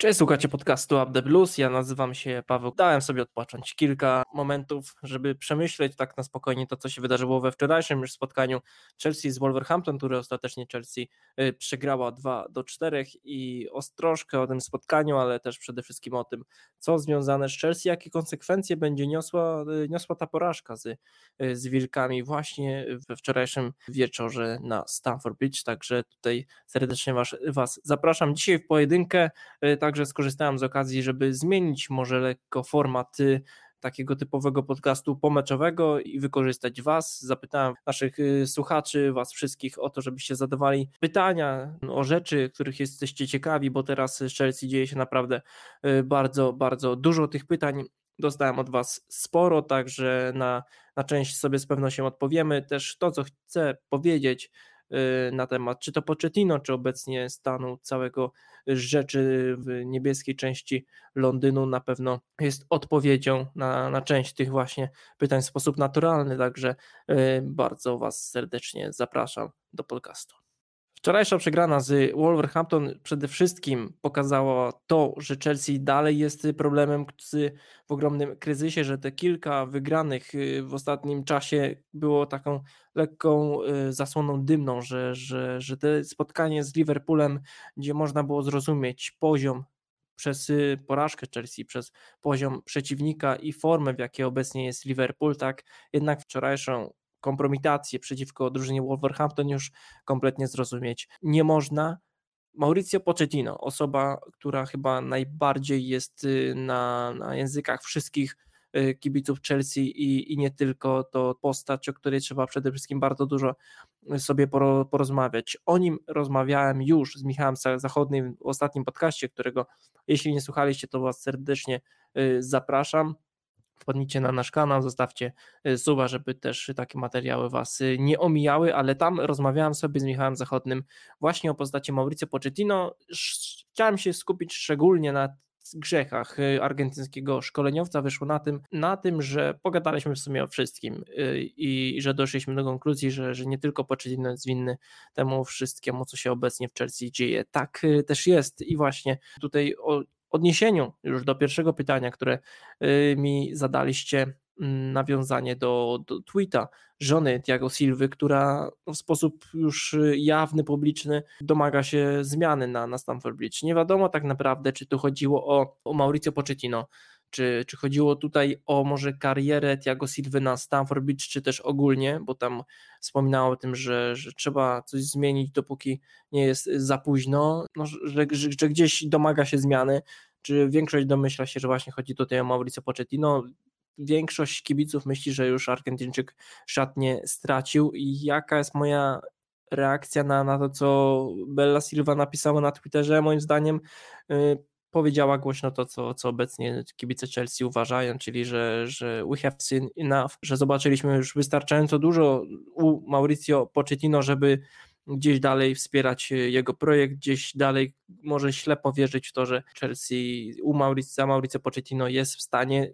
Cześć, słuchacie podcastu Up the Blues. Ja nazywam się Paweł. Dałem sobie odpocząć kilka momentów, żeby przemyśleć tak na spokojnie to, co się wydarzyło we wczorajszym już spotkaniu Chelsea z Wolverhampton, które ostatecznie Chelsea y, przegrała 2 do 4 i troszkę o tym spotkaniu, ale też przede wszystkim o tym, co związane z Chelsea, jakie konsekwencje będzie niosła, y, niosła ta porażka z, y, z Wilkami właśnie we wczorajszym wieczorze na Stamford Bridge. Także tutaj serdecznie was, was zapraszam dzisiaj w pojedynkę. Tak także skorzystałem z okazji, żeby zmienić może lekko format y, takiego typowego podcastu pomeczowego i wykorzystać Was. Zapytałem naszych y, słuchaczy, Was wszystkich o to, żebyście zadawali pytania o rzeczy, których jesteście ciekawi, bo teraz z Chelsea dzieje się naprawdę y, bardzo, bardzo dużo tych pytań. Dostałem od Was sporo, także na, na część sobie z pewnością odpowiemy. Też to, co chcę powiedzieć, na temat czy to Pochettino, czy obecnie stanu całego rzeczy w niebieskiej części Londynu na pewno jest odpowiedzią na, na część tych właśnie pytań w sposób naturalny, także y, bardzo Was serdecznie zapraszam do podcastu. Wczorajsza przegrana z Wolverhampton przede wszystkim pokazała to, że Chelsea dalej jest problemem w ogromnym kryzysie, że te kilka wygranych y, w ostatnim czasie było taką lekką y, zasłoną dymną, że, że, że te spotkanie z Liverpoolem, gdzie można było zrozumieć poziom przez y, porażkę Chelsea, przez poziom przeciwnika i formę, w jakiej obecnie jest Liverpool, tak? Jednak wczorajszą kompromitację przeciwko drużynie Wolverhampton już kompletnie zrozumieć nie można. Mauricio Pochettino, osoba, która chyba najbardziej jest y, na, na językach wszystkich y, kibiców Chelsea i, i nie tylko, to postać, o której trzeba przede wszystkim bardzo dużo sobie porozmawiać. O nim rozmawiałem już z Michałem Zachodnym w ostatnim podcaście, którego jeśli nie słuchaliście, to Was serdecznie y, zapraszam wpadnijcie na nasz kanał, zostawcie y, suba, żeby też takie materiały Was y, nie omijały, ale tam rozmawiałem sobie z Michałem Zachodnym właśnie o postaci Mauricio Pochettino. Chciałem się skupić szczególnie na grzechach y, argentyńskiego szkoleniowca wyszło na tym, na tym, że pogadaliśmy w sumie o wszystkim i, i że doszliśmy do konkluzji, że, że nie tylko Pochettino jest winny temu wszystkiemu, co się obecnie w Chelsea dzieje. Tak też jest i właśnie tutaj o odniesieniu już do pierwszego pytania, które y, mi zadaliście, mm, nawiązanie do, do tweeta żony Tiago Silwy, która w sposób już jawny, publiczny domaga się zmiany na, na Stamford Bridge. Nie wiadomo tak naprawdę, czy tu chodziło o, o Mauricio Pochettino, czy, czy chodziło tutaj o może karierę Tiago Silwy na Stamford Bridge, czy też ogólnie, bo tam wspominało o tym, że, że trzeba coś zmienić, dopóki nie jest za późno, no, że, że, że gdzieś domaga się zmiany, czy większość domyśla się, że właśnie chodzi tutaj o Mauricio Pochettino, większość kibiców myśli, że już Argentyńczyk szatnie stracił. I jaka jest moja reakcja na, na to, co Bella Silva napisała na Twitterze, moim zdaniem yy, powiedziała głośno to, co, co obecnie kibice Chelsea uważają, czyli że, że we have seen enough, że zobaczyliśmy już wystarczająco dużo u Mauricio Pochettino, żeby gdzieś dalej wspierać jego projekt, gdzieś dalej może ślepo wierzyć w to, że Chelsea u Mauricio, Mauricio Pochettino jest w stanie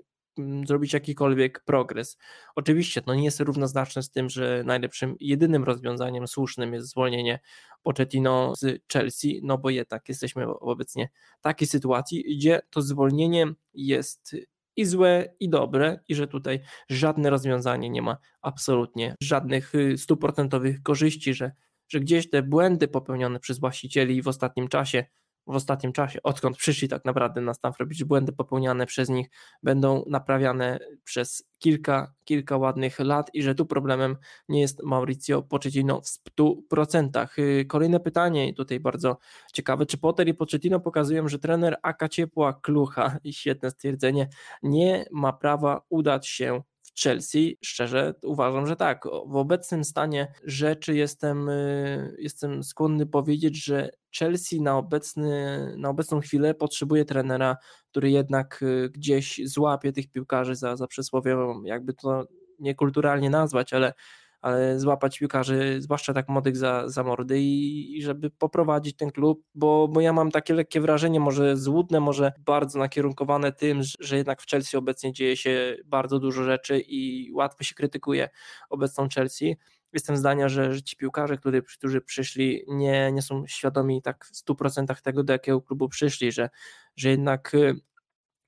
zrobić jakikolwiek progres. Oczywiście to nie jest równoznaczne z tym, że najlepszym, jedynym rozwiązaniem słusznym jest zwolnienie Pochettino z Chelsea, no bo jednak jesteśmy obecnie w takiej sytuacji, gdzie to zwolnienie jest i złe, i dobre, i że tutaj żadne rozwiązanie nie ma absolutnie żadnych y, stuprocentowych korzyści, że, że gdzieś te błędy popełnione przez właścicieli w ostatnim czasie w ostatnim czasie, odkąd przyszli tak naprawdę na Stanford Bridge, błędy popełniane przez nich będą naprawiane przez kilka, kilka ładnych lat i że tu problemem nie jest Mauricio Pochettino w 100%. Y, kolejne pytanie, tutaj bardzo ciekawe, czy Potter i Pochettino pokazują, że trener Aka Ciepła Klucha, świetne stwierdzenie, nie ma prawa udać się Chelsea, szczerze uważam, że tak. W obecnym stanie rzeczy jestem, y, jestem skłonny powiedzieć, że Chelsea na, obecny, na obecną chwilę potrzebuje trenera, który jednak y, gdzieś złapie tych piłkarzy za, za przysłowiową, jakby to niekulturalnie nazwać, ale ale złapać piłkarzy, zwłaszcza tak młodych za, za mordy i, i, żeby poprowadzić ten klub, bo, bo ja mam takie lekkie wrażenie, może złudne, może bardzo nakierunkowane tym, że jednak w Chelsea obecnie dzieje się bardzo dużo rzeczy i łatwo się krytykuje obecną Chelsea, jestem zdania, że, ci piłkarze, którzy, którzy przyszli, nie, nie są świadomi tak w 100% tego, do jakiego klubu przyszli, że, że jednak y,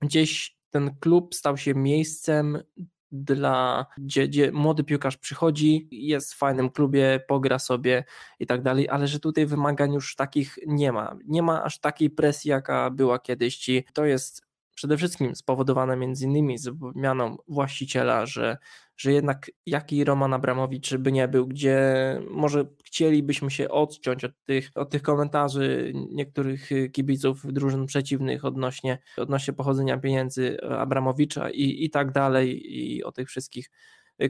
gdzieś ten klub stał się miejscem dla, gdzie, gdzie młody piłkarz przychodzi, jest w fajnym klubie, pogra sobie i tak dalej, ale że tutaj wymagań już takich nie ma. Nie ma aż takiej presji, jaka była kiedyś. I to jest przede wszystkim spowodowane między innymi zmianą właściciela, że, że jednak jaki Roman Abramowicz by nie był, gdzie może chcielibyśmy się odciąć od tych, od tych komentarzy niektórych kibiców drużyn przeciwnych odnośnie, odnośnie pochodzenia pieniędzy Abramowicza i, i tak dalej i o tych wszystkich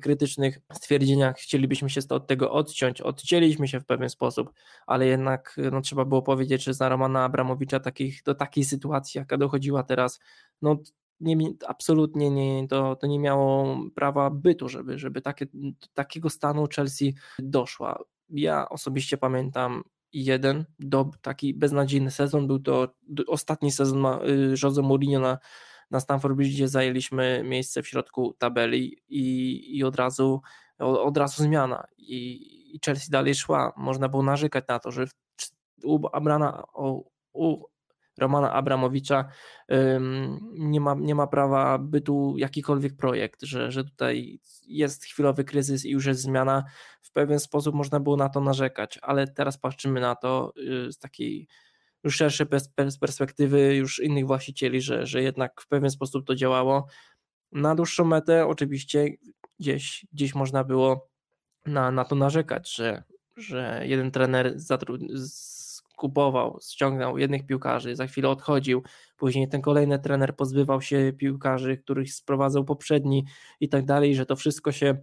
krytycznych stwierdzeniach chcielibyśmy się od tego odciąć. Odcięliśmy się w pewien sposób, ale jednak no, trzeba było powiedzieć, że za Romana Abramowicza takich, do takiej sytuacji, jaka dochodziła teraz, no nie, absolutnie nie, to, to nie miało prawa bytu, żeby, żeby takie, takiego stanu Chelsea doszła. Ja osobiście pamiętam jeden do, taki beznadziejny sezon, był to ostatni sezon y, Jose Mourinho na na Stamford Bridge, zajęliśmy miejsce w środku tabeli i, i od razu od razu zmiana I, i Chelsea dalej szła. Można było narzekać na to, że u Abrana, u Romana Abramowicza nie ma, nie ma prawa bytu jakikolwiek projekt, że, że tutaj jest chwilowy kryzys i już jest zmiana. W pewien sposób można było na to narzekać, ale teraz patrzymy na to y, z takiej już szersze perspektywy już innych właścicieli, że, że jednak w pewien sposób to działało. Na dłuższą metę oczywiście gdzieś, gdzieś można było na, na to narzekać, że, że jeden trener skupował, ściągnął jednych piłkarzy, za chwilę odchodził, później ten kolejny trener pozbywał się piłkarzy, których sprowadzał poprzedni i tak dalej, że to wszystko się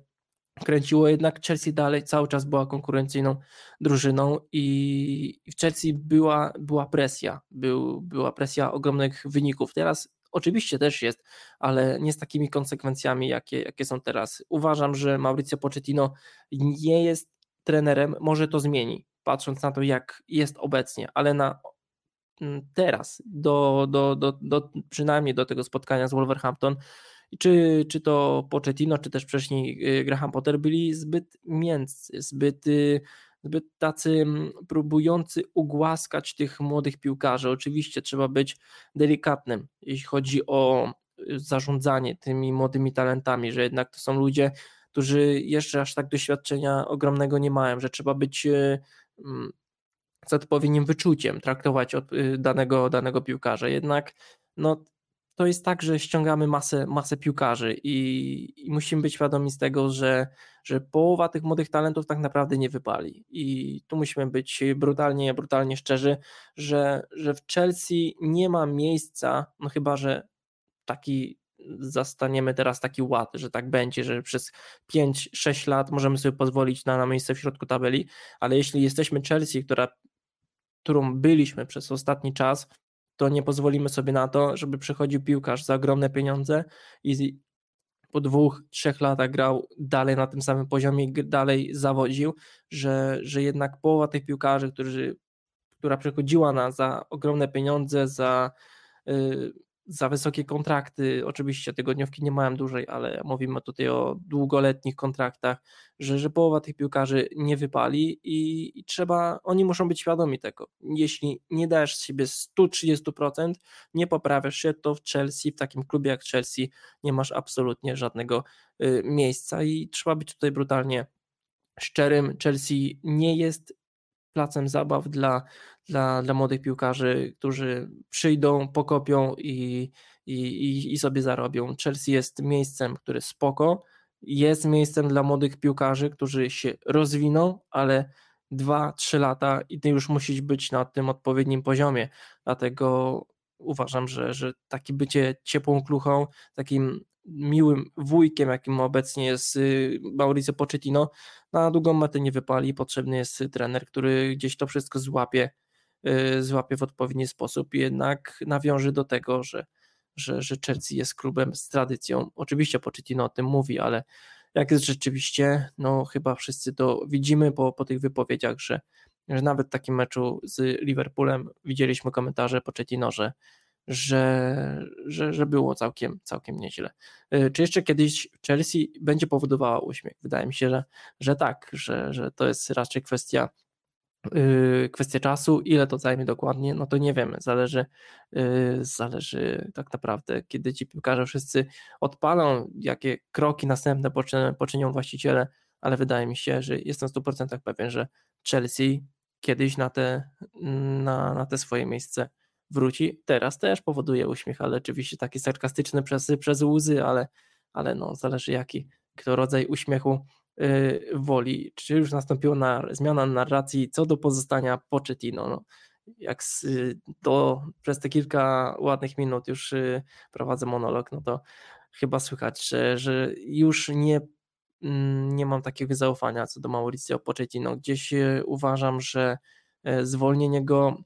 kręciło, jednak Chelsea dalej cały czas była konkurencyjną drużyną i w Chelsea była, była presja, był, była presja ogromnych wyników. Teraz oczywiście też jest, ale nie z takimi konsekwencjami, jakie, jakie są teraz. Uważam, że Mauricio Pochettino nie jest trenerem, może to zmieni, patrząc na to, jak jest obecnie, ale na teraz, do, do, do, do, przynajmniej do tego spotkania z Wolverhampton, czy, czy to Pochettino, czy też wcześniej y, Graham Potter byli zbyt mięccy, zbyt, y, zbyt tacy mm, próbujący ugłaskać tych młodych piłkarzy. Oczywiście trzeba być delikatnym, jeśli chodzi o y, zarządzanie tymi młodymi talentami, że jednak to są ludzie, którzy jeszcze aż tak doświadczenia ogromnego nie mają, że trzeba być mm, z odpowiednim wyczuciem traktować od danego, danego piłkarza. Jednak no, to jest tak, że ściągamy masę, masę piłkarzy i, i, musimy być świadomi z tego, że, że połowa tych młodych talentów tak naprawdę nie wypali. I tu musimy być brutalnie, brutalnie szczerzy, że, że w Chelsea nie ma miejsca, no chyba, że taki zastaniemy teraz taki ład, że tak będzie, że przez 5-6 lat możemy sobie pozwolić na, na miejsce w środku tabeli, ale jeśli jesteśmy Chelsea, która, którą byliśmy przez ostatni czas, to nie pozwolimy sobie na to, żeby przychodził piłkarz za ogromne pieniądze i po dwóch, trzech latach grał dalej na tym samym poziomie dalej zawodził, że, że jednak połowa tych piłkarzy, którzy, która przychodziła na za ogromne pieniądze, za y, za wysokie kontrakty, oczywiście tygodniówki nie mają dłużej, ale mówimy tutaj o długoletnich kontraktach, że, że połowa tych piłkarzy nie wypali i, i trzeba, oni muszą być świadomi tego. Jeśli nie dajesz siebie 130%, nie poprawiasz się, to w Chelsea, w takim klubie jak Chelsea nie masz absolutnie żadnego y, miejsca i trzeba być tutaj brutalnie szczerym. Chelsea nie jest placem zabaw dla, dla, dla młodych piłkarzy, którzy przyjdą, pokopią i, i, i sobie zarobią. Chelsea jest miejscem, które spoko, jest miejscem dla młodych piłkarzy, którzy się rozwiną, ale 2-3 lata i ty już musisz być na tym odpowiednim poziomie. Dlatego uważam, że, że takie bycie ciepłą kluchą, takim miłym wujkiem, jakim obecnie jest y, Mauricio Pochettino, na długą metę nie wypali. Potrzebny jest trener, który gdzieś to wszystko złapie, złapie w odpowiedni sposób i jednak nawiąże do tego, że, że, że Chelsea jest klubem z tradycją. Oczywiście Pochettino o tym mówi, ale jak jest rzeczywiście, no chyba wszyscy to widzimy po, po tych wypowiedziach, że, że nawet w takim meczu z Liverpoolem widzieliśmy komentarze Pochettino, że że, że, że było całkiem, całkiem nieźle. Y, czy jeszcze kiedyś Chelsea będzie powodowała uśmiech? Wydaje mi się, że, że tak, że, że to jest raczej kwestia y, kwestia czasu, ile to zajmie dokładnie, no to nie wiemy, zależy, y, zależy tak naprawdę, kiedy ci piłkarze wszyscy odpalą, jakie kroki następne poczynią właściciele, ale wydaje mi się, że jestem w 100% pewien, że Chelsea kiedyś na te, na, na te swoje miejsce wróci. Teraz też powoduje uśmiech, ale oczywiście taki sarkastyczny przez, przez łzy, ale, ale no, zależy jaki, kto rodzaj uśmiechu woli. Czy już nastąpiła na, zmiana narracji co do pozostania Pochettino? No, jak z, to przez te kilka ładnych minut już yy, prowadzę monolog, no to chyba słychać, że, że już nie mm, nie mam takiego zaufania co do Mauricio Pochettino. Gdzieś uważam, że zwolnienie go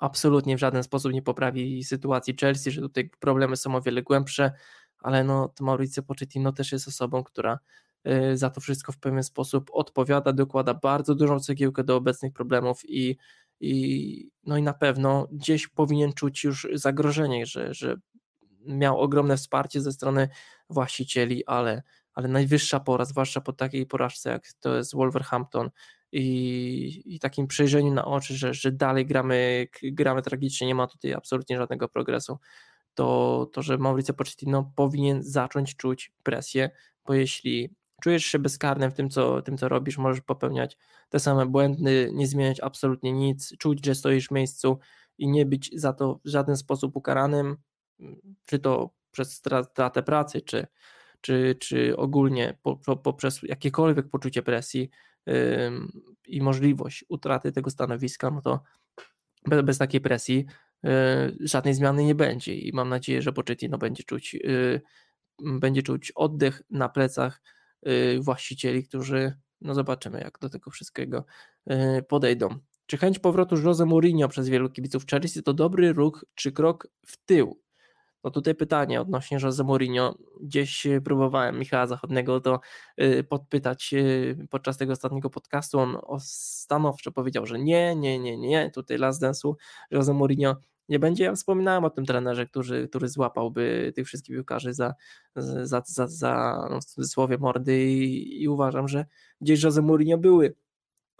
absolutnie w żaden sposób nie poprawi sytuacji Chelsea, że tutaj problemy są o wiele głębsze, ale no to Mauricio Pochettino też jest osobą, która y, za to wszystko w pewien sposób odpowiada, dokłada bardzo dużą cegiełkę do obecnych problemów i, i, no i na pewno gdzieś powinien czuć już zagrożenie, że, że miał ogromne wsparcie ze strony właścicieli, ale, ale najwyższa pora, zwłaszcza po takiej porażce jak to jest Wolverhampton, i, i takim przejrzeniu na oczy, że, że dalej gramy, gramy tragicznie, nie ma tutaj absolutnie żadnego progresu, to, to że Mauricio Pochettino powinien zacząć czuć presję, bo jeśli czujesz się bezkarnym w tym co, tym, co robisz, możesz popełniać te same błędy, nie zmieniać absolutnie nic, czuć, że stoisz w miejscu i nie być za to w żaden sposób ukaranym, czy to przez stratę pracy, czy, czy, czy ogólnie poprzez jakiekolwiek poczucie presji, i możliwość utraty tego stanowiska, no to bez, takiej presji y, żadnej zmiany nie będzie. I mam nadzieję, że Pochettino będzie czuć, y, będzie czuć oddech na plecach właścicieli, którzy no zobaczymy jak do tego wszystkiego podejdą. Czy chęć powrotu Jose Mourinho przez wielu kibiców Chelsea to dobry ruch czy krok w tył? No tutaj pytanie odnośnie Jose Mourinho. Gdzieś próbowałem Michała Zachodnego to y, podpytać y, podczas tego ostatniego podcastu. On stanowczo powiedział, że nie, nie, nie, nie. Tutaj Last Dance'u Jose Mourinho nie będzie. Ja wspominałem o tym trenerze, który, który złapałby tych wszystkich piłkarzy za, za, za, za no, w cudzysłowie mordy i, i uważam, że gdzieś Jose Mourinho były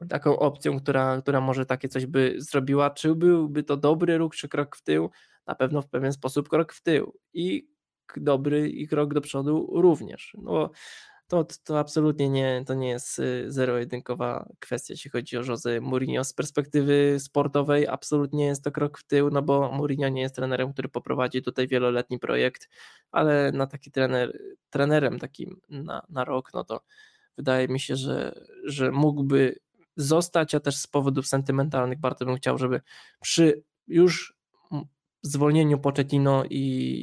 taką opcją, która, która może takie coś by zrobiła. Czy byłby to dobry ruch, czy krok w tył? na pewno w pewien sposób krok w tył i dobry i krok do przodu również. No, to, to absolutnie nie, to nie jest y, zero-jedynkowa kwestia, jeśli chodzi o Jose Mourinho. Z perspektywy sportowej absolutnie jest to krok w tył, no bo Mourinho nie jest trenerem, który poprowadzi tutaj wieloletni projekt, ale na taki trener, trenerem takim na, na rok, no to wydaje mi się, że, że mógłby zostać, a też z powodów sentymentalnych bardzo bym chciał, żeby przy już zwolnieniu Pochettino i,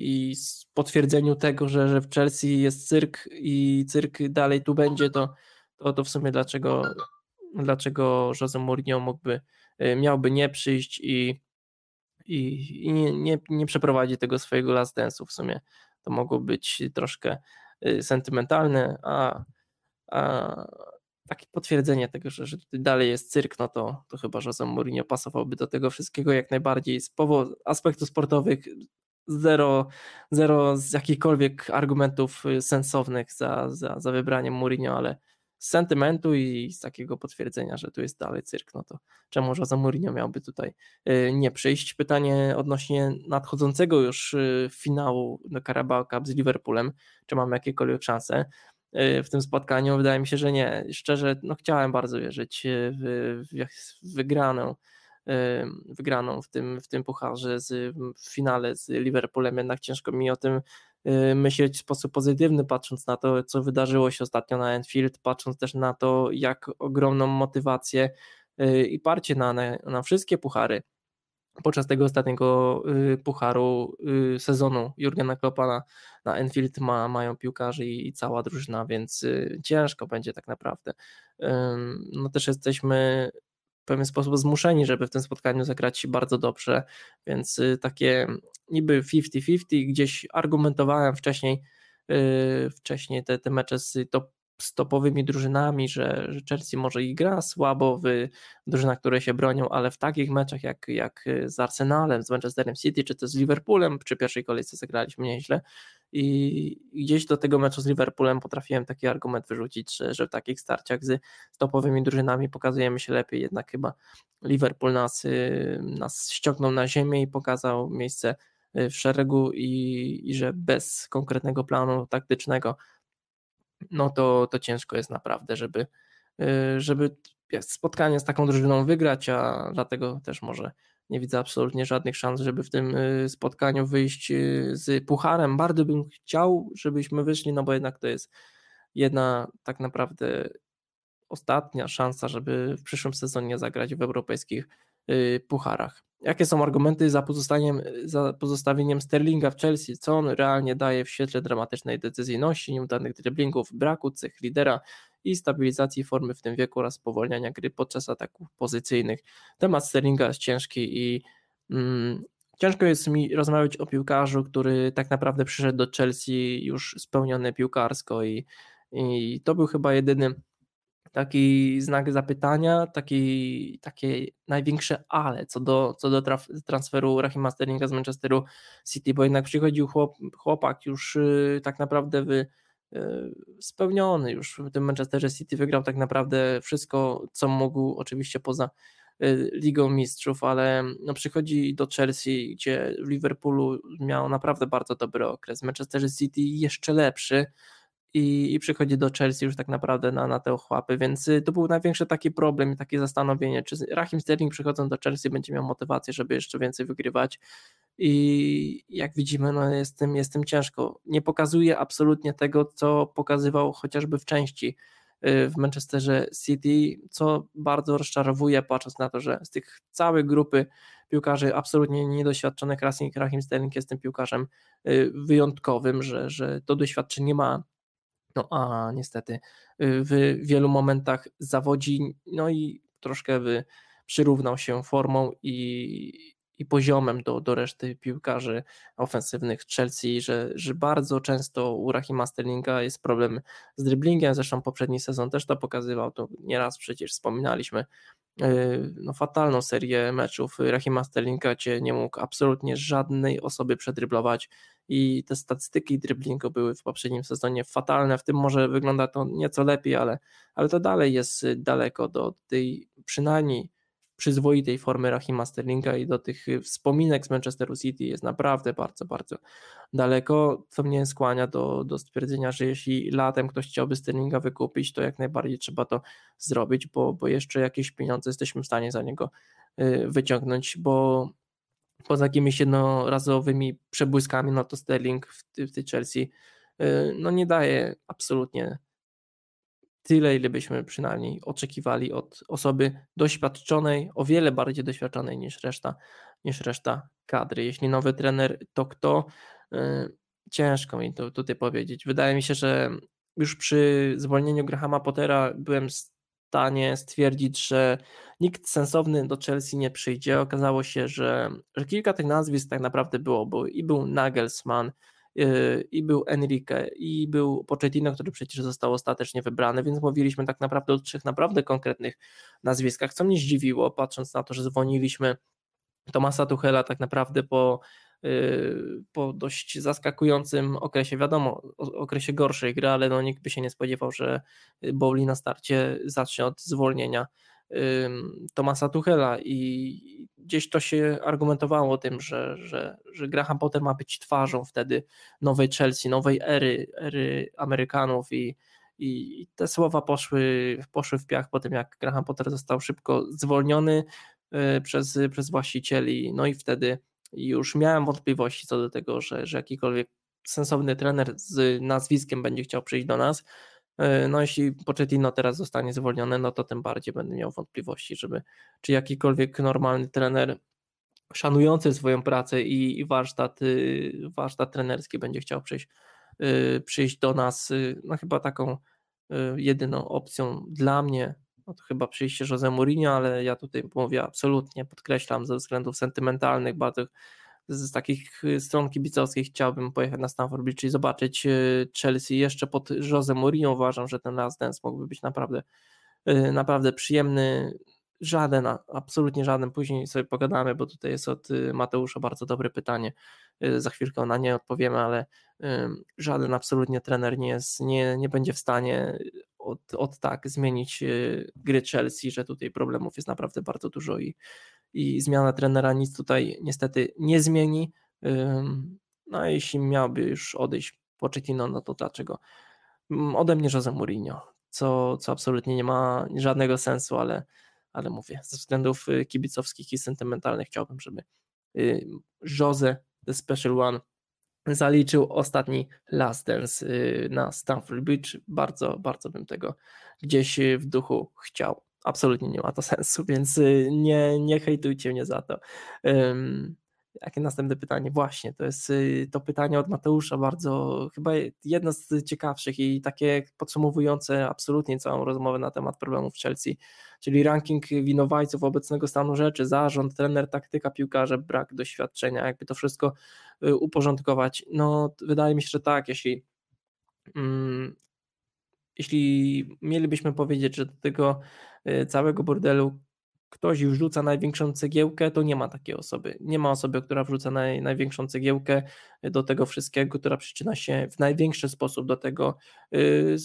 i potwierdzeniu tego, że, że w Chelsea jest cyrk i cyrk dalej tu będzie, to, to, to w sumie dlaczego, dlaczego Jose Mourinho mógłby, e, miałby nie przyjść i, i, i nie, nie, nie przeprowadzi tego swojego last dance'u w sumie. To mogło być troszkę e, sentymentalne, a, a takie potwierdzenie tego, że, że dalej jest cyrk, no to, to chyba Jose Mourinho pasowałby do tego wszystkiego jak najbardziej. Z powodu aspektów sportowych zero, zero z jakichkolwiek argumentów y, sensownych za, za, za wybraniem Mourinho, ale z sentymentu i z takiego potwierdzenia, że tu jest dalej cyrk, no to czemu Jose Mourinho miałby tutaj y, nie przyjść? Pytanie odnośnie nadchodzącego już y, finału do Carabao Cup z Liverpoolem, czy mamy jakiekolwiek szanse? Y, w tym spotkaniu. Wydaje mi się, że nie. Szczerze, no chciałem bardzo wierzyć w, w wygraną, y, wygraną w tym, w tym pucharze z, w finale z Liverpoolem, jednak ciężko mi o tym y, myśleć w sposób pozytywny, patrząc na to, co wydarzyło się ostatnio na Enfield, patrząc też na to, jak ogromną motywację i parcie na, na wszystkie puchary podczas tego ostatniego y, pucharu y, sezonu Jurgena Kloppa na, na Enfield ma, mają piłkarzy i, i cała drużyna, więc y, ciężko będzie tak naprawdę. No też jesteśmy w pewien sposób zmuszeni, żeby w tym spotkaniu zagrać bardzo dobrze, więc takie niby 50-50, gdzieś argumentowałem wcześniej, wcześniej te, te mecze z top z topowymi drużynami, że, że Chelsea może i gra słabo w drużynach, które się bronią, ale w takich meczach jak, jak z Arsenalem, z Manchesterem City, czy to z Liverpoolem, przy pierwszej kolejce zagraliśmy nieźle i gdzieś do tego meczu z Liverpoolem potrafiłem taki argument wyrzucić, że, że w takich starciach z, z topowymi drużynami pokazujemy się lepiej, jednak chyba Liverpool nas, y, nas ściągnął na ziemię i pokazał miejsce y, w szeregu i, i że bez konkretnego planu taktycznego no to, to ciężko jest naprawdę, żeby, y, żeby spotkanie z taką drużyną wygrać, a dlatego też może nie widzę absolutnie żadnych szans, żeby w tym y, spotkaniu wyjść y, z pucharem. Bardzo bym chciał, żebyśmy wyszli, no bo jednak to jest jedna tak naprawdę ostatnia szansa, żeby w przyszłym sezonie zagrać w europejskich pucharach. Jakie są argumenty za, za pozostawieniem Sterlinga w Chelsea? Co on realnie daje w świetle dramatycznej decyzyjności, nieudanych driblingów, braku cech lidera i stabilizacji formy w tym wieku oraz spowolniania gry podczas ataków pozycyjnych? Temat Sterlinga jest ciężki i mm, ciężko jest mi rozmawiać o piłkarzu, który tak naprawdę przyszedł do Chelsea już spełniony piłkarsko i, i to był chyba jedyny taki znak zapytania, taki, takie największe ale co do, co do traf, transferu Rahima Sterlinga z Manchesteru City, bo jednak przychodził chłop, chłopak już y, tak naprawdę wy, y, spełniony, już w tym Manchesterze City wygrał tak naprawdę wszystko, co mógł, oczywiście poza y, Ligą Mistrzów, ale no przychodzi do Chelsea, gdzie w Liverpoolu miał naprawdę bardzo dobry okres, Manchesterze City jeszcze lepszy, i, i przychodzi do Chelsea już tak naprawdę na, na te ochłapy, więc y, to był największy taki problem i takie zastanowienie, czy Rahim Sterling przychodząc do Chelsea będzie miał motywację, żeby jeszcze więcej wygrywać i jak widzimy, no jest tym, jest tym ciężko. Nie pokazuje absolutnie tego, co pokazywał chociażby w części y, w Manchesterze City, co bardzo rozczarowuje, patrząc na to, że z tych całej grupy piłkarzy absolutnie niedoświadczonych Rahim Sterling jest tym piłkarzem y, wyjątkowym, że, że to doświadczenie ma no a niestety y, w wielu momentach zawodzi, no i troszkę by przyrównał się formą i, i poziomem do, do reszty piłkarzy ofensywnych Chelsea, że, że bardzo często u Rahima Sterlinga jest problem z driblingiem, zresztą poprzedni sezon też to pokazywał, to nieraz przecież wspominaliśmy, y, no, fatalną serię meczów Rahima Sterlinga, gdzie nie mógł absolutnie żadnej osoby przedryblować, i te statystyki driblingu były w poprzednim sezonie fatalne, w tym może wygląda to nieco lepiej, ale, ale to dalej jest daleko do tej przynajmniej przyzwoitej formy Rahima Sterlinga i do tych wspominek z Manchesteru City jest naprawdę bardzo, bardzo daleko, co mnie skłania do, do stwierdzenia, że jeśli latem ktoś chciałby Sterlinga wykupić, to jak najbardziej trzeba to zrobić, bo, bo jeszcze jakieś pieniądze jesteśmy w stanie za niego y, wyciągnąć, bo poza jakimiś jednorazowymi przebłyskami, no to Sterling w, w tej Chelsea y, no nie daje absolutnie tyle, ile byśmy przynajmniej oczekiwali od osoby doświadczonej, o wiele bardziej doświadczonej niż reszta, niż reszta kadry. Jeśli nowy trener, to kto? Y, ciężko mi to tutaj powiedzieć. Wydaje mi się, że już przy zwolnieniu Grahama Pottera byłem stanie stwierdzić, że nikt sensowny do Chelsea nie przyjdzie. Okazało się, że, że kilka tych nazwisk tak naprawdę było, bo i był Nagelsmann, i był Enrique, i był Pochettino, który przecież został ostatecznie wybrany, więc mówiliśmy tak naprawdę o trzech naprawdę konkretnych nazwiskach, co mnie zdziwiło, patrząc na to, że zwolniliśmy Tomasa Tuchela tak naprawdę po Y, po dość zaskakującym okresie, wiadomo, okresie gorszej gry, ale no nikt by się nie spodziewał, że Bowley na starcie zacznie od zwolnienia Tomasa Tuchela i gdzieś to się argumentowało tym, że, że, że Graham Potter ma być twarzą wtedy nowej Chelsea, nowej ery, ery Amerykanów i, i te słowa poszły, poszły w piach po tym, jak Graham Potter został szybko zwolniony y, przez, przez właścicieli, no i wtedy już miałem wątpliwości co do tego, że, że jakikolwiek sensowny trener z nazwiskiem będzie chciał przyjść do nas. E, no jeśli Pochettino teraz zostanie zwolniony, no to tym bardziej będę miał wątpliwości, żeby czy jakikolwiek normalny trener szanujący swoją pracę i, i warsztat, y, warsztat trenerski będzie chciał przyjść, y, przyjść do nas. Y, no chyba taką jedyną opcją dla mnie no to chyba przyjście Jose Mourinho, ale ja tutaj mówię absolutnie, podkreślam ze względów sentymentalnych, bardzo z takich stron kibicowskich chciałbym pojechać na Stamford Bridge i zobaczyć Chelsea jeszcze pod Jose Mourinho. Uważam, że ten Last Dance mógłby być naprawdę, naprawdę przyjemny. Żaden, absolutnie żaden. Później sobie pogadamy, bo tutaj jest od Mateusza bardzo dobre pytanie. Za chwilkę na nie odpowiemy, ale żaden absolutnie trener nie, jest, nie, nie będzie w stanie od, od tak zmienić gry Chelsea, że tutaj problemów jest naprawdę bardzo dużo i, i zmiana trenera nic tutaj niestety nie zmieni. No a jeśli miałby już odejść Pochettino, no to dlaczego? Ode mnie Jose Mourinho, co, co absolutnie nie ma żadnego sensu, ale, ale mówię, ze względów y, kibicowskich i sentymentalnych chciałbym, żeby y, Jose, the special one, zaliczył ostatni last dance y, na Stamford Bridge. Bardzo, bardzo bym tego gdzieś w duchu chciał absolutnie nie ma to sensu, więc y, nie, nie hejtujcie mnie za to. Um, jakie następne pytanie? Właśnie, to jest y, to pytanie od Mateusza, bardzo chyba jedno z ciekawszych i takie podsumowujące absolutnie całą rozmowę na temat problemów Chelsea, czyli ranking winowajców obecnego stanu rzeczy, zarząd, trener, taktyka, piłkarze, brak doświadczenia, jakby to wszystko y, uporządkować. No, wydaje mi się, że tak, jeśli mm, jeśli mielibyśmy powiedzieć, że do tego całego bordelu ktoś już rzuca największą cegiełkę, to nie ma takiej osoby. Nie ma osoby, która wrzuca naj, największą cegiełkę do tego wszystkiego, która przyczyna się w największy sposób do tego, y,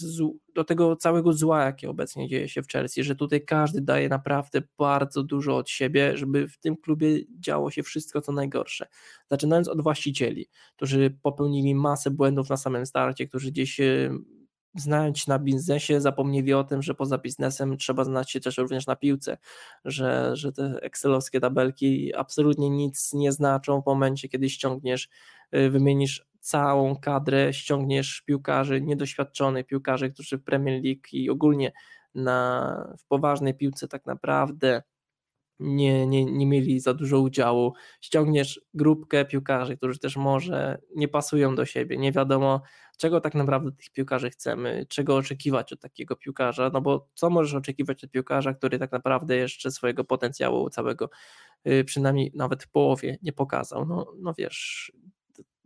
do tego całego zła, jakie obecnie dzieje się w Chelsea, że tutaj każdy daje naprawdę bardzo dużo od siebie, żeby w tym klubie działo się wszystko co najgorsze. Zaczynając od właścicieli, którzy popełnili masę błędów na samym starcie, którzy gdzieś y, znać na biznesie, zapomnieli o tym, że poza biznesem trzeba znać się też również na piłce, że, że te excelowskie tabelki absolutnie nic nie znaczą w momencie, kiedy ściągniesz, y, wymienisz całą kadrę, ściągniesz piłkarzy, niedoświadczonych piłkarzy, którzy w Premier League i ogólnie na, w poważnej piłce tak naprawdę nie, nie, nie mieli za dużo udziału. Ściągniesz grupkę piłkarzy, którzy też może nie pasują do siebie. Nie wiadomo, czego tak naprawdę tych piłkarzy chcemy, czego oczekiwać od takiego piłkarza, no bo co możesz oczekiwać od piłkarza, który tak naprawdę jeszcze swojego potencjału całego, y, przynajmniej nawet w połowie nie pokazał. No, no wiesz,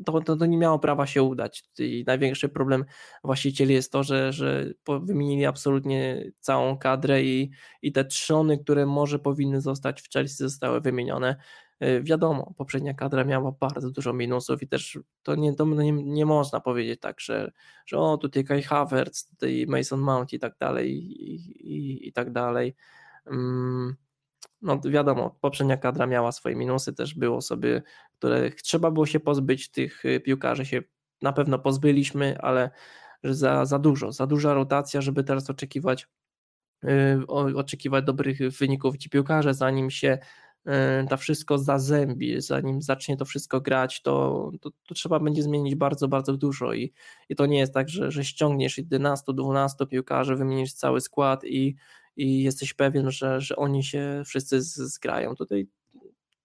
to, to, to, nie miało prawa się udać. I największy problem właścicieli jest to, że, że wymienili absolutnie całą kadrę i, i te trzony, które może powinny zostać w Chelsea, zostały wymienione. E, wiadomo, poprzednia kadra miała bardzo dużo minusów i też to nie, to nie, nie można powiedzieć tak, że, że o tutaj Kai Havertz, tutaj Mason Mount i tak dalej i, i, i tak dalej. Um, no wiadomo, poprzednia kadra miała swoje minusy, też było sobie, które trzeba było się pozbyć, tych y, piłkarzy się na pewno pozbyliśmy, ale za, za dużo, za duża rotacja, żeby teraz oczekiwać yy, oczekiwać dobrych wyników ci piłkarze, zanim się to wszystko zazębi, zanim zacznie to wszystko grać, to, to, to, trzeba będzie zmienić bardzo, bardzo dużo i, i to nie jest tak, że, że ściągniesz 11-12 piłkarzy, wymienisz cały skład i i jesteś pewien, że, że oni się wszyscy zgrają. Tutaj,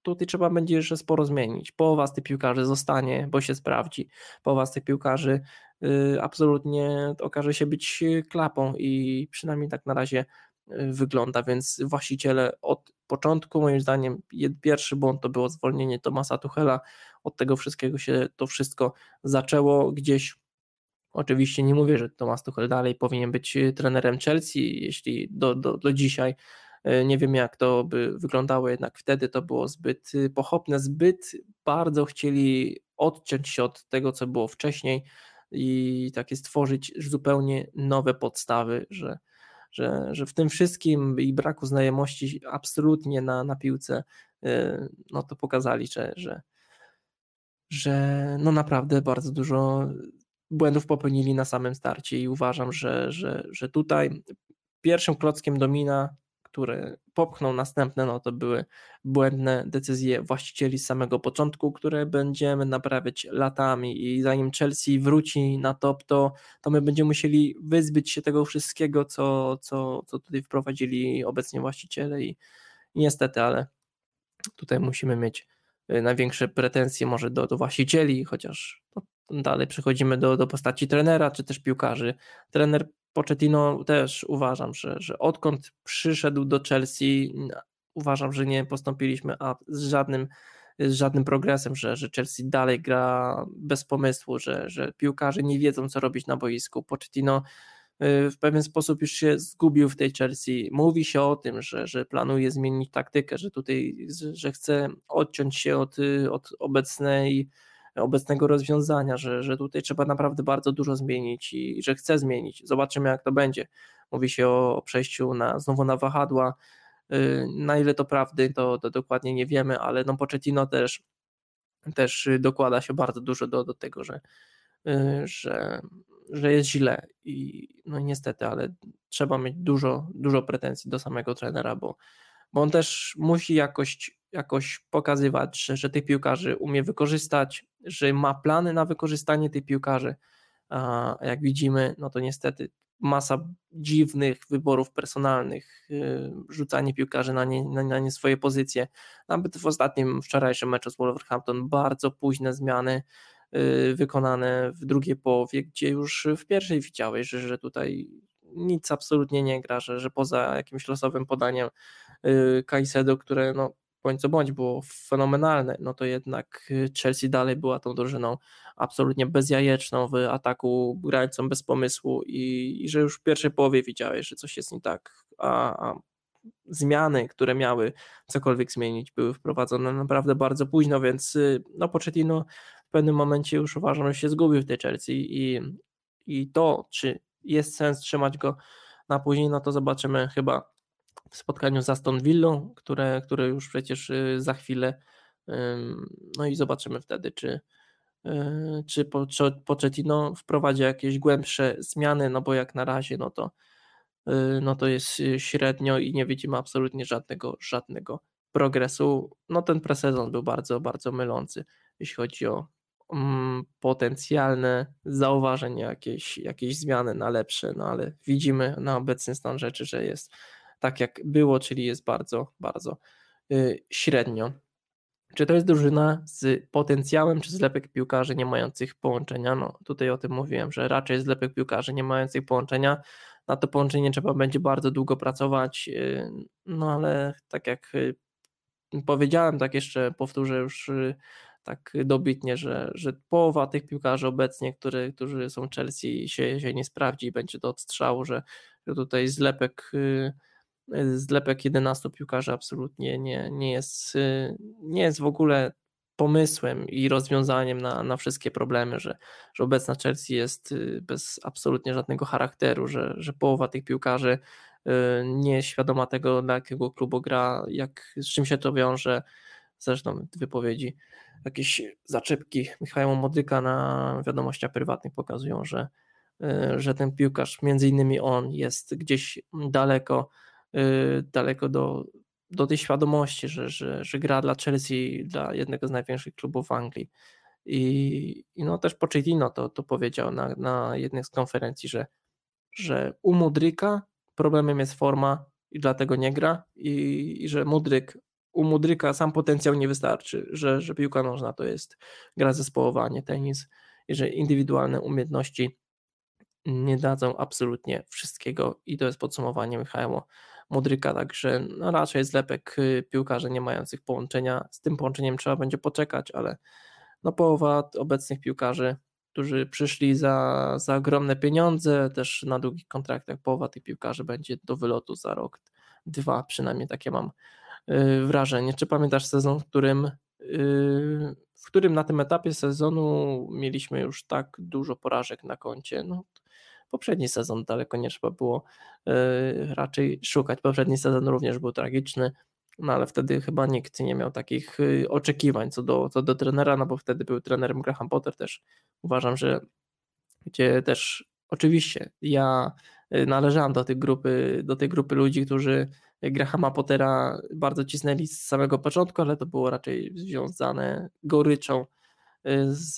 tutaj trzeba będzie jeszcze sporo zmienić. Połowa z tych piłkarzy zostanie, bo się sprawdzi. Połowa z tych piłkarzy y, absolutnie okaże się być klapą i przynajmniej tak na razie y, wygląda, więc właściciele od początku moim zdaniem pierwszy błąd to było zwolnienie Tomasa Tuchela, od tego wszystkiego się to wszystko zaczęło. Gdzieś Oczywiście nie mówię, że Tomasz Tuchel dalej powinien być y, trenerem Chelsea, jeśli do, do, do dzisiaj y, nie wiem jak to by wyglądało, jednak wtedy to było zbyt y, pochopne, zbyt bardzo chcieli odciąć się od tego, co było wcześniej i takie stworzyć zupełnie nowe podstawy, że, że, że w tym wszystkim i braku znajomości absolutnie na, na piłce, no to pokazali, że, że, że no naprawdę bardzo dużo błędów popełnili na samym starcie i uważam, że, że, że tutaj pierwszym klockiem domina, który popchnął następne, no to były błędne decyzje właścicieli z samego początku, które będziemy naprawiać latami i zanim Chelsea wróci na top, to, to my będziemy musieli wyzbyć się tego wszystkiego, co, co, co tutaj wprowadzili obecnie właściciele i, i niestety, ale tutaj musimy mieć y, największe pretensje może do, do właścicieli, chociaż Dalej przechodzimy do, do postaci trenera, czy też piłkarzy. Trener Pochettino też uważam, że, że odkąd przyszedł do Chelsea, uważam, że nie postąpiliśmy z żadnym z żadnym progresem, że, że Chelsea dalej gra bez pomysłu, że, że piłkarze nie wiedzą, co robić na boisku. Pochettino y, w pewien sposób już się zgubił w tej Chelsea. Mówi się o tym, że, że planuje zmienić taktykę, że tutaj, że chce odciąć się od, od obecnej obecnego rozwiązania, że, że tutaj trzeba naprawdę bardzo dużo zmienić i że chce zmienić. Zobaczymy, jak to będzie. Mówi się o przejściu na, znowu na wahadła. Y, na ile to prawdy, to, to dokładnie nie wiemy, ale no Pochettino też, też dokłada się bardzo dużo do, do tego, że, y, że, że jest źle i no niestety, ale trzeba mieć dużo, dużo pretensji do samego trenera, bo, bo on też musi jakoś, jakoś pokazywać, że, że tych piłkarzy umie wykorzystać, że ma plany na wykorzystanie tych piłkarzy, a jak widzimy, no to niestety masa dziwnych wyborów personalnych, y, rzucanie piłkarzy na nie, na, na nie swoje pozycje. Nawet w ostatnim, wczorajszym meczu z Wolverhampton bardzo późne zmiany y, wykonane w drugiej połowie, gdzie już w pierwszej widziałeś, że, że tutaj nic absolutnie nie gra, że, że poza jakimś losowym podaniem y, Kajsedo, które no, bądź co bądź było fenomenalne, no to jednak Chelsea dalej była tą drużyną absolutnie bezjajeczną w ataku, grającą bez pomysłu i, i że już w pierwszej połowie widziałeś, że coś jest nie tak, a, a zmiany, które miały cokolwiek zmienić, były wprowadzone naprawdę bardzo późno, więc no Pochettino w pewnym momencie już uważam, że się zgubił w tej Chelsea i, i to, czy jest sens trzymać go na później, no to zobaczymy chyba spotkaniu z Aston Villą, które, które już przecież y, za chwilę no i zobaczymy wtedy, czy, y, czy Pochettino wprowadzi jakieś głębsze zmiany, no bo jak na razie, no to, y, no to jest średnio i nie widzimy absolutnie żadnego, żadnego progresu. No ten presezon był bardzo, bardzo mylący, jeśli chodzi o um, potencjalne zauważenie jakieś, jakieś zmiany na lepsze, no ale widzimy na obecny stan rzeczy, że jest tak jak było, czyli jest bardzo, bardzo y, średnio. Czy to jest drużyna z potencjałem, czy zlepek piłkarzy nie mających połączenia? No tutaj o tym mówiłem, że raczej zlepek piłkarzy nie mających połączenia. Na to połączenie trzeba będzie bardzo długo pracować, y, no ale tak jak y, powiedziałem, tak jeszcze powtórzę już tak dobitnie, że, że połowa tych piłkarzy obecnie, który, którzy są Chelsea się, się nie sprawdzi i będzie to odstrzału, że, że tutaj zlepek zlepek 11 piłkarzy absolutnie nie, nie, jest, y, nie jest w ogóle pomysłem i rozwiązaniem na, na wszystkie problemy, że, że obecna Chelsea jest y, bez absolutnie żadnego charakteru, że, że połowa tych piłkarzy y, nie jest świadoma tego, dla jakiego klubu gra, jak, z czym się to wiąże. Zresztą wypowiedzi, jakieś zaczepki Michała Modyka na wiadomościach prywatnych pokazują, że, że ten piłkarz, między innymi on, jest gdzieś daleko daleko do, do tej świadomości, że, że, że gra dla Chelsea, dla jednego z największych klubów w Anglii. I, i no też Pochettino to, to powiedział na, na jednej z konferencji, że, że u Mudryka problemem jest forma i dlatego nie gra i, i że Mudryk, u Mudryka sam potencjał nie wystarczy, że, że piłka nożna to jest gra zespołowa, nie tenis i że indywidualne umiejętności nie dadzą absolutnie wszystkiego i to jest podsumowanie Michała Mudryka, także no raczej zlepek y, piłkarzy nie mających połączenia. Z tym połączeniem trzeba będzie poczekać, ale no połowa obecnych piłkarzy, którzy przyszli za, za ogromne pieniądze, też na długich kontraktach, połowa tych piłkarzy będzie do wylotu za rok, dwa, przynajmniej takie mam y, wrażenie. Czy pamiętasz sezon, w którym, y, w którym na tym etapie sezonu mieliśmy już tak dużo porażek na koncie? No, poprzedni sezon daleko nie trzeba było e, raczej szukać. Poprzedni sezon również był tragiczny, no ale wtedy chyba nikt nie miał takich y, oczekiwań co do, co do trenera, no bo wtedy był trenerem Graham Potter też. Uważam, że gdzie też oczywiście ja y, należałem do tej grupy, do tej grupy ludzi, którzy Grahama Pottera bardzo cisnęli z samego początku, ale to było raczej związane goryczą z,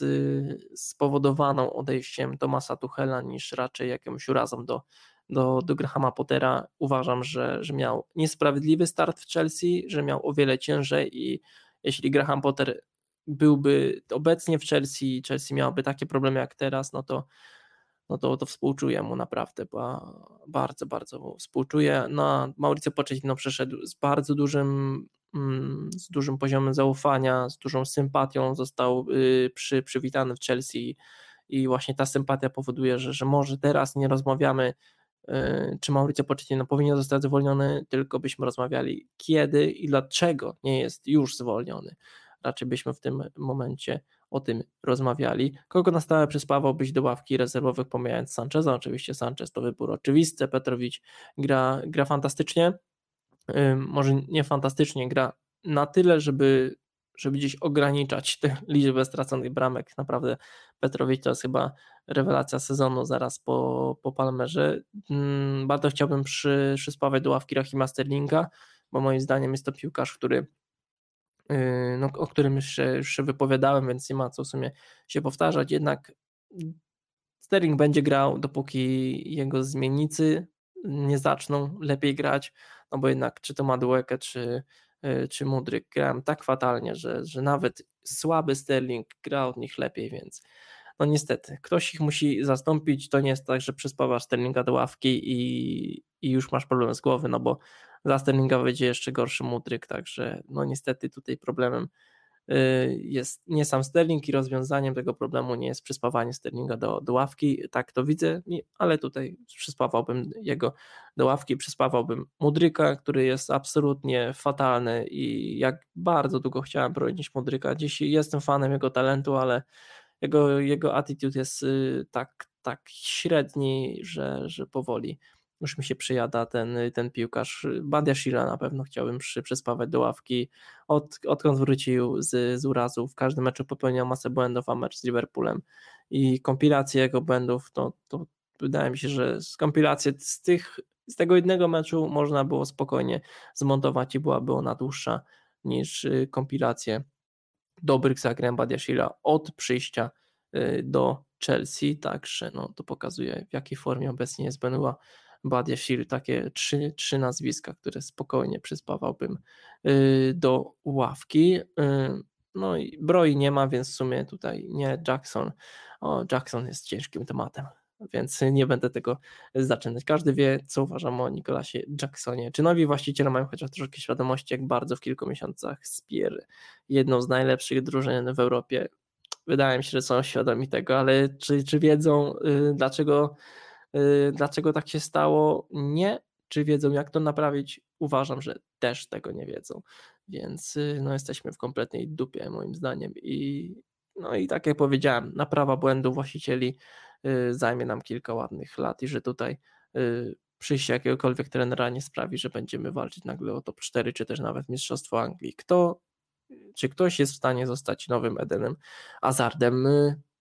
spowodowaną odejściem Tomasa Tuchela niż raczej jakąś urazą do, do, do Grahama Pottera. Uważam, że, że miał niesprawiedliwy start w Chelsea, że miał o wiele ciężej i jeśli Graham Potter byłby obecnie w Chelsea, Chelsea miałaby takie problemy jak teraz, no to no to, to współczuję mu naprawdę, bo bardzo, bardzo mu współczuję. No, Mauricio Pochettino przeszedł z bardzo dużym z dużym poziomem zaufania, z dużą sympatią został y, przy, przywitany w Chelsea i właśnie ta sympatia powoduje, że, że może teraz nie rozmawiamy y, czy Mauricio Pochettino powinien zostać zwolniony, tylko byśmy rozmawiali kiedy i dlaczego nie jest już zwolniony. Raczej byśmy w tym momencie o tym rozmawiali. Kogo na stałe przyspawałbyś do ławki rezerwowych, pomijając Sancheza? Oczywiście Sanchez to wybór oczywisty, Petrowicz gra, gra fantastycznie, może nie fantastycznie, gra na tyle, żeby, żeby gdzieś ograniczać tę liczbę straconych bramek. Naprawdę Petrowicz to jest chyba rewelacja sezonu zaraz po, po Palmerze. Bardzo chciałbym przy, przyspawać do ławki Rahima Sterlinga, bo moim zdaniem jest to piłkarz, który Yy, no, o którym już, już się wypowiadałem, więc nie ma co w sumie się powtarzać. Jednak Sterling będzie grał, dopóki jego zmiennicy nie zaczną lepiej grać, no bo jednak czy to Madueke, czy, yy, czy Mudryk grałem tak fatalnie, że, że nawet słaby Sterling gra od nich lepiej, więc no niestety, ktoś ich musi zastąpić, to nie jest tak, że przyspawasz Sterlinga do ławki i, i już masz problem z głowy, no bo za Sterlinga będzie jeszcze gorszy Mudryk, także no niestety tutaj problemem jest nie sam Sterling i rozwiązaniem tego problemu nie jest przyspawanie Sterlinga do, do ławki, tak to widzę, ale tutaj przyspawałbym jego do ławki, przyspawałbym Mudryka, który jest absolutnie fatalny i jak bardzo długo chciałem bronić Mudryka, dziś jestem fanem jego talentu, ale jego, jego attitude jest y, tak, tak średni, że, że powoli już mi się przyjada ten, ten piłkarz. Badia Shila na pewno chciałbym przy, przyspawać do ławki. Od, odkąd wrócił z, z urazu, w każdym meczu popełniał masę błędów, a mecz z Liverpoolem i kompilację jego błędów, to, to wydaje mi się, że z kompilacji z, tych, z tego jednego meczu można było spokojnie zmontować i byłaby ona dłuższa niż y, kompilacje dobrych zagrań Badiashila od przyjścia y, do Chelsea, także no, to pokazuje w jakiej formie obecnie jest Benua Badiashil, takie trzy, trzy nazwiska, które spokojnie przyspawałbym y, do ławki. Y, no i broi nie ma, więc w sumie tutaj nie Jackson. O, Jackson jest ciężkim tematem, więc nie będę tego zaczynać. Każdy wie, co uważam o Nikolasie Jacksonie. Czy nowi właściciele mają chociaż troszkę świadomości, jak bardzo w kilku miesiącach spier jedną z najlepszych drużyn w Europie? Wydaje mi się, że są świadomi tego, ale czy, czy wiedzą, yy, dlaczego dlaczego tak się stało? Nie. Czy wiedzą, jak to naprawić? Uważam, że też tego nie wiedzą. Więc y, no, jesteśmy w kompletnej dupie, moim zdaniem. I, no i tak jak powiedziałem, naprawa błędów właścicieli y, zajmie nam kilka ładnych lat i że tutaj przyjście jakiegokolwiek trenera nie sprawi, że będziemy walczyć nagle o top 4, czy też nawet Mistrzostwo Anglii. Kto, czy ktoś jest w stanie zostać nowym Edenem Azardem?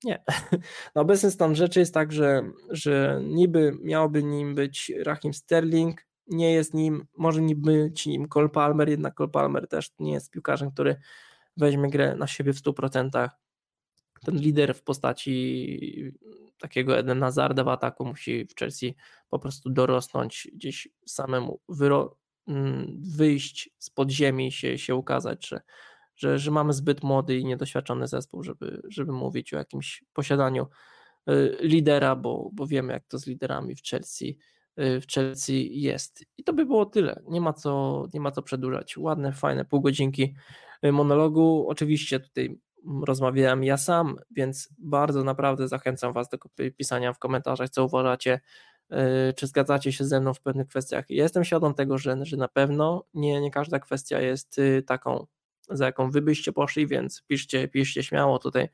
Nie. Na obecny stan rzeczy jest tak, że, że niby miałby nim być Rahim Sterling, nie jest nim, może nie być nim Cole Palmer, jednak Cole Palmer też nie jest piłkarzem, który weźmie grę na siebie w 100%. Ten lider w postaci takiego Eden Hazarda w ataku musi w Chelsea po prostu dorosnąć, gdzieś samemu mm, wyjść z podziemi, się, się ukazać, że że, że mamy zbyt młody i niedoświadczony zespół, żeby, żeby mówić o jakimś posiadaniu y, lidera, bo, bo wiemy, jak to z liderami w Chelsea, y, w Chelsea jest. I to by było tyle. Nie ma co, nie ma co przedłużać. Ładne, fajne pół godzinki y, monologu. Oczywiście tutaj rozmawiałem ja sam, więc bardzo naprawdę zachęcam Was do pisania w komentarzach, co uważacie, czy zgadzacie się ze mną w pewnych kwestiach. Jestem świadom tego, że, że na pewno nie, nie każda kwestia jest taką za jaką wy byście poszli, więc piszcie, piszcie śmiało tutaj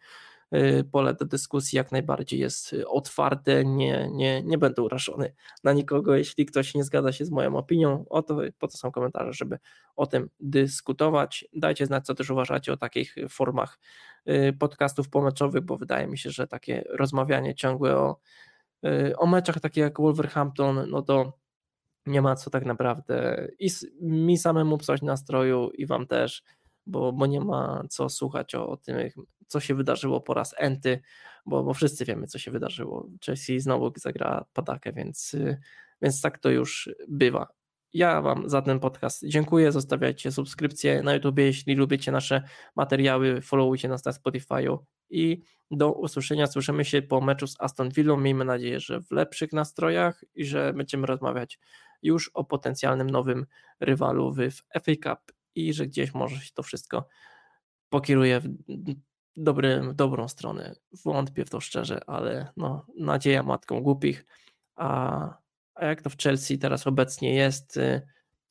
y, pole do dyskusji jak najbardziej jest otwarte, nie, nie, nie będę urażony na nikogo, jeśli ktoś nie zgadza się z moją opinią, o to, po to są komentarze, żeby o tym dyskutować. Dajcie znać, co też uważacie o takich formach y, podcastów pomeczowych, bo wydaje mi się, że takie rozmawianie ciągłe o, y, o meczach takie jak Wolverhampton, no to nie ma co tak naprawdę i mi samemu psuć nastroju i wam też, bo, bo nie ma co słuchać o, o tym, co się wydarzyło po raz enty, bo, bo wszyscy wiemy, co się wydarzyło. Chelsea znowu zagra padakę, więc, więc tak to już bywa. Ja Wam za ten podcast dziękuję. Zostawiajcie subskrypcje na YouTube, jeśli lubicie nasze materiały, followujcie nas na Spotify'u i do usłyszenia. Słyszymy się po meczu z Aston Villą. Miejmy nadzieję, że w lepszych nastrojach i że będziemy rozmawiać już o potencjalnym nowym rywalu w FA Cup i że gdzieś może się to wszystko pokieruje w dobry, dobrą stronę. Wątpię w to szczerze, ale no, nadzieja matką głupich. A, a jak to w Chelsea teraz obecnie jest, y,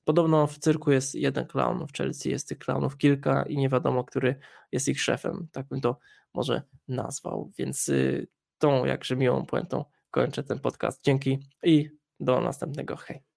podobno w cyrku jest jeden clown, w Chelsea jest tych clownów kilka i nie wiadomo, który jest ich szefem, tak bym to może nazwał, więc y, tą jakże miłą puentą kończę ten podcast. Dzięki i do następnego. Hej.